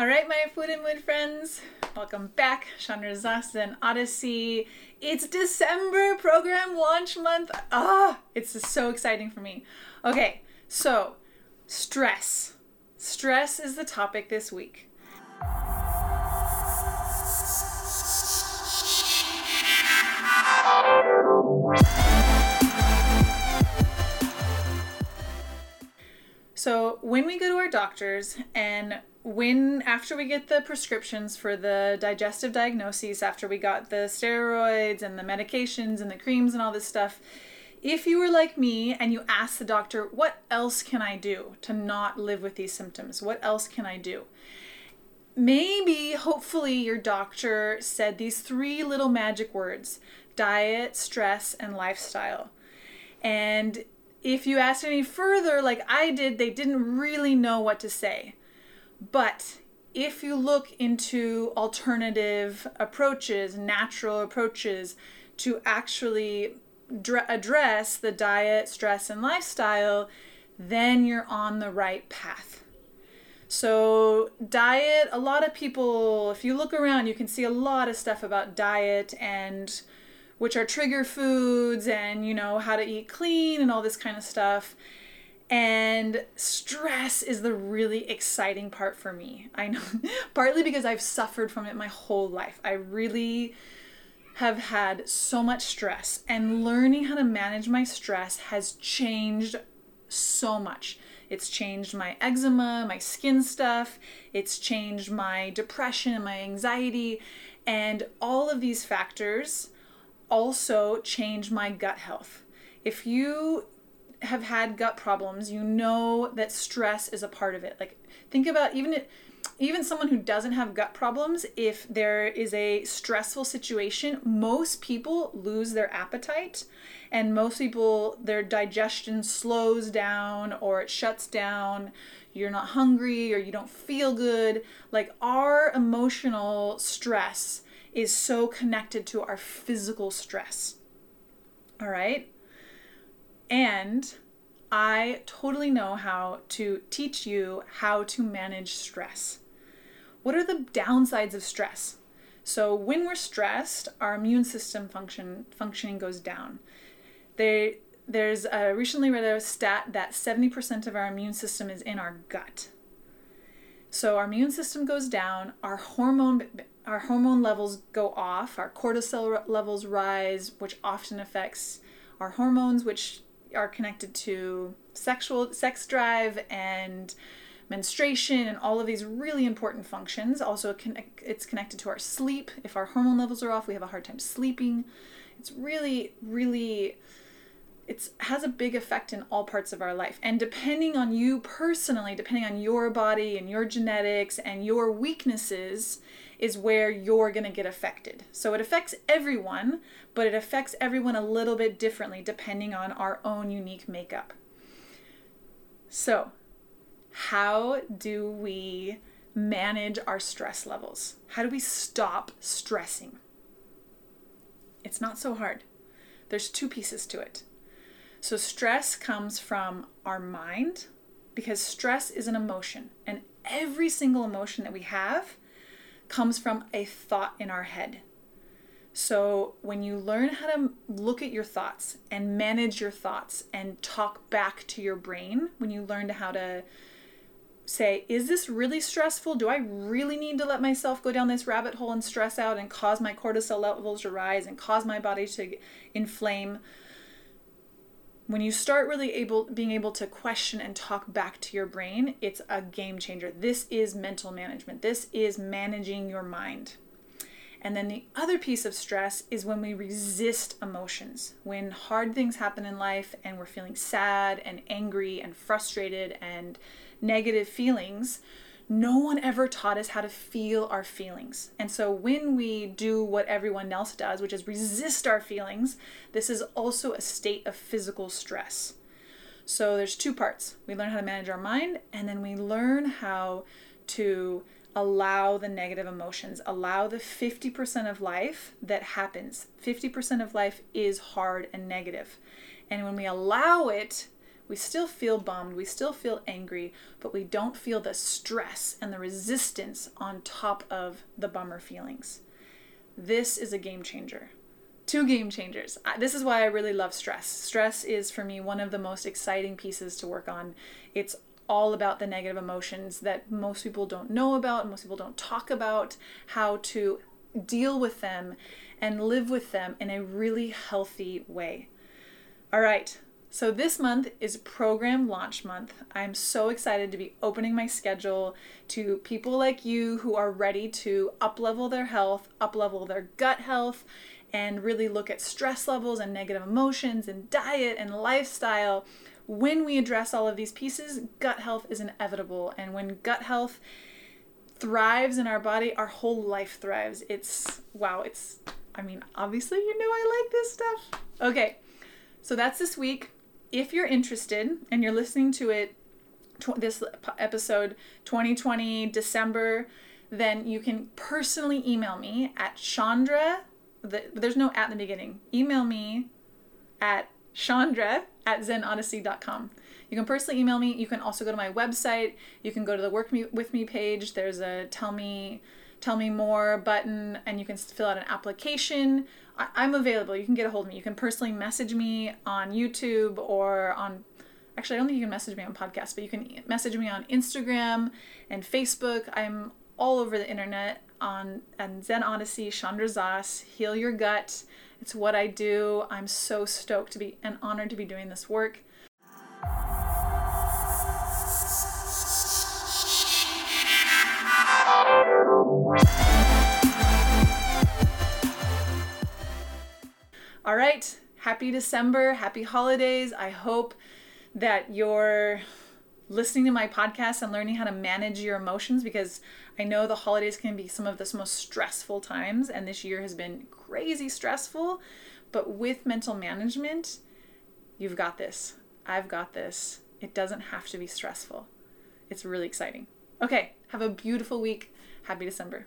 All right, my food and mood friends, welcome back. Chandra Zastan Odyssey. It's December program launch month. Ah, it's so exciting for me. Okay, so stress. Stress is the topic this week. So, when we go to our doctors and when after we get the prescriptions for the digestive diagnoses, after we got the steroids and the medications and the creams and all this stuff, if you were like me and you asked the doctor, What else can I do to not live with these symptoms? What else can I do? Maybe, hopefully, your doctor said these three little magic words diet, stress, and lifestyle. And if you asked any further, like I did, they didn't really know what to say. But if you look into alternative approaches, natural approaches to actually dr- address the diet, stress, and lifestyle, then you're on the right path. So, diet, a lot of people, if you look around, you can see a lot of stuff about diet and which are trigger foods and you know how to eat clean and all this kind of stuff and stress is the really exciting part for me. I know partly because i've suffered from it my whole life. I really have had so much stress and learning how to manage my stress has changed so much. It's changed my eczema my skin stuff it's changed my depression and my anxiety and all of these factors also change my gut health. If you have had gut problems, you know that stress is a part of it. Like think about even it, even someone who doesn't have gut problems, if there is a stressful situation, most people lose their appetite and most people their digestion slows down or it shuts down. You're not hungry or you don't feel good. Like our emotional stress is so connected to our physical stress. All right? And I totally know how to teach you how to manage stress. What are the downsides of stress? So when we're stressed, our immune system function functioning goes down. They, there's a, recently read a stat that 70% of our immune system is in our gut. So our immune system goes down, our hormone our hormone levels go off, our cortisol levels rise, which often affects our hormones, which are connected to sexual sex drive and menstruation and all of these really important functions. Also, it's connected to our sleep. If our hormone levels are off, we have a hard time sleeping. It's really, really it has a big effect in all parts of our life. And depending on you personally, depending on your body and your genetics and your weaknesses, is where you're going to get affected. So it affects everyone, but it affects everyone a little bit differently depending on our own unique makeup. So, how do we manage our stress levels? How do we stop stressing? It's not so hard. There's two pieces to it. So, stress comes from our mind because stress is an emotion, and every single emotion that we have comes from a thought in our head. So, when you learn how to look at your thoughts and manage your thoughts and talk back to your brain, when you learn how to say, is this really stressful? Do I really need to let myself go down this rabbit hole and stress out and cause my cortisol levels to rise and cause my body to inflame? When you start really able being able to question and talk back to your brain it's a game changer. This is mental management. This is managing your mind. And then the other piece of stress is when we resist emotions. When hard things happen in life and we're feeling sad and angry and frustrated and negative feelings no one ever taught us how to feel our feelings. And so when we do what everyone else does, which is resist our feelings, this is also a state of physical stress. So there's two parts. We learn how to manage our mind and then we learn how to allow the negative emotions, allow the 50% of life that happens. 50% of life is hard and negative. And when we allow it, We still feel bummed, we still feel angry, but we don't feel the stress and the resistance on top of the bummer feelings. This is a game changer. Two game changers. This is why I really love stress. Stress is for me one of the most exciting pieces to work on. It's all about the negative emotions that most people don't know about, most people don't talk about, how to deal with them and live with them in a really healthy way. All right, so this month is program launch month. I'm so excited to be opening my schedule to people like you who are ready to uplevel their health, uplevel their gut health, and really look at stress levels and negative emotions and diet and lifestyle. When we address all of these pieces, gut health is inevitable. And when gut health thrives in our body, our whole life thrives. It's wow, it's I mean, obviously you know I like this stuff. Okay. So that's this week if you're interested and you're listening to it, tw- this episode 2020 December, then you can personally email me at Chandra. The, there's no at in the beginning. Email me at Chandra at ZenOdyssey.com. You can personally email me. You can also go to my website. You can go to the Work me, With Me page. There's a Tell Me Tell Me More button, and you can fill out an application. I, am available. You can get a hold of me. You can personally message me on YouTube or on. Actually, I don't think you can message me on podcasts, but you can message me on Instagram and Facebook. I'm all over the internet on and Zen Odyssey, Chandra Zas, Heal Your Gut. It's what I do. I'm so stoked to be and honored to be doing this work. Right, happy December, happy holidays. I hope that you're listening to my podcast and learning how to manage your emotions because I know the holidays can be some of the most stressful times, and this year has been crazy stressful. But with mental management, you've got this. I've got this. It doesn't have to be stressful. It's really exciting. Okay, have a beautiful week. Happy December.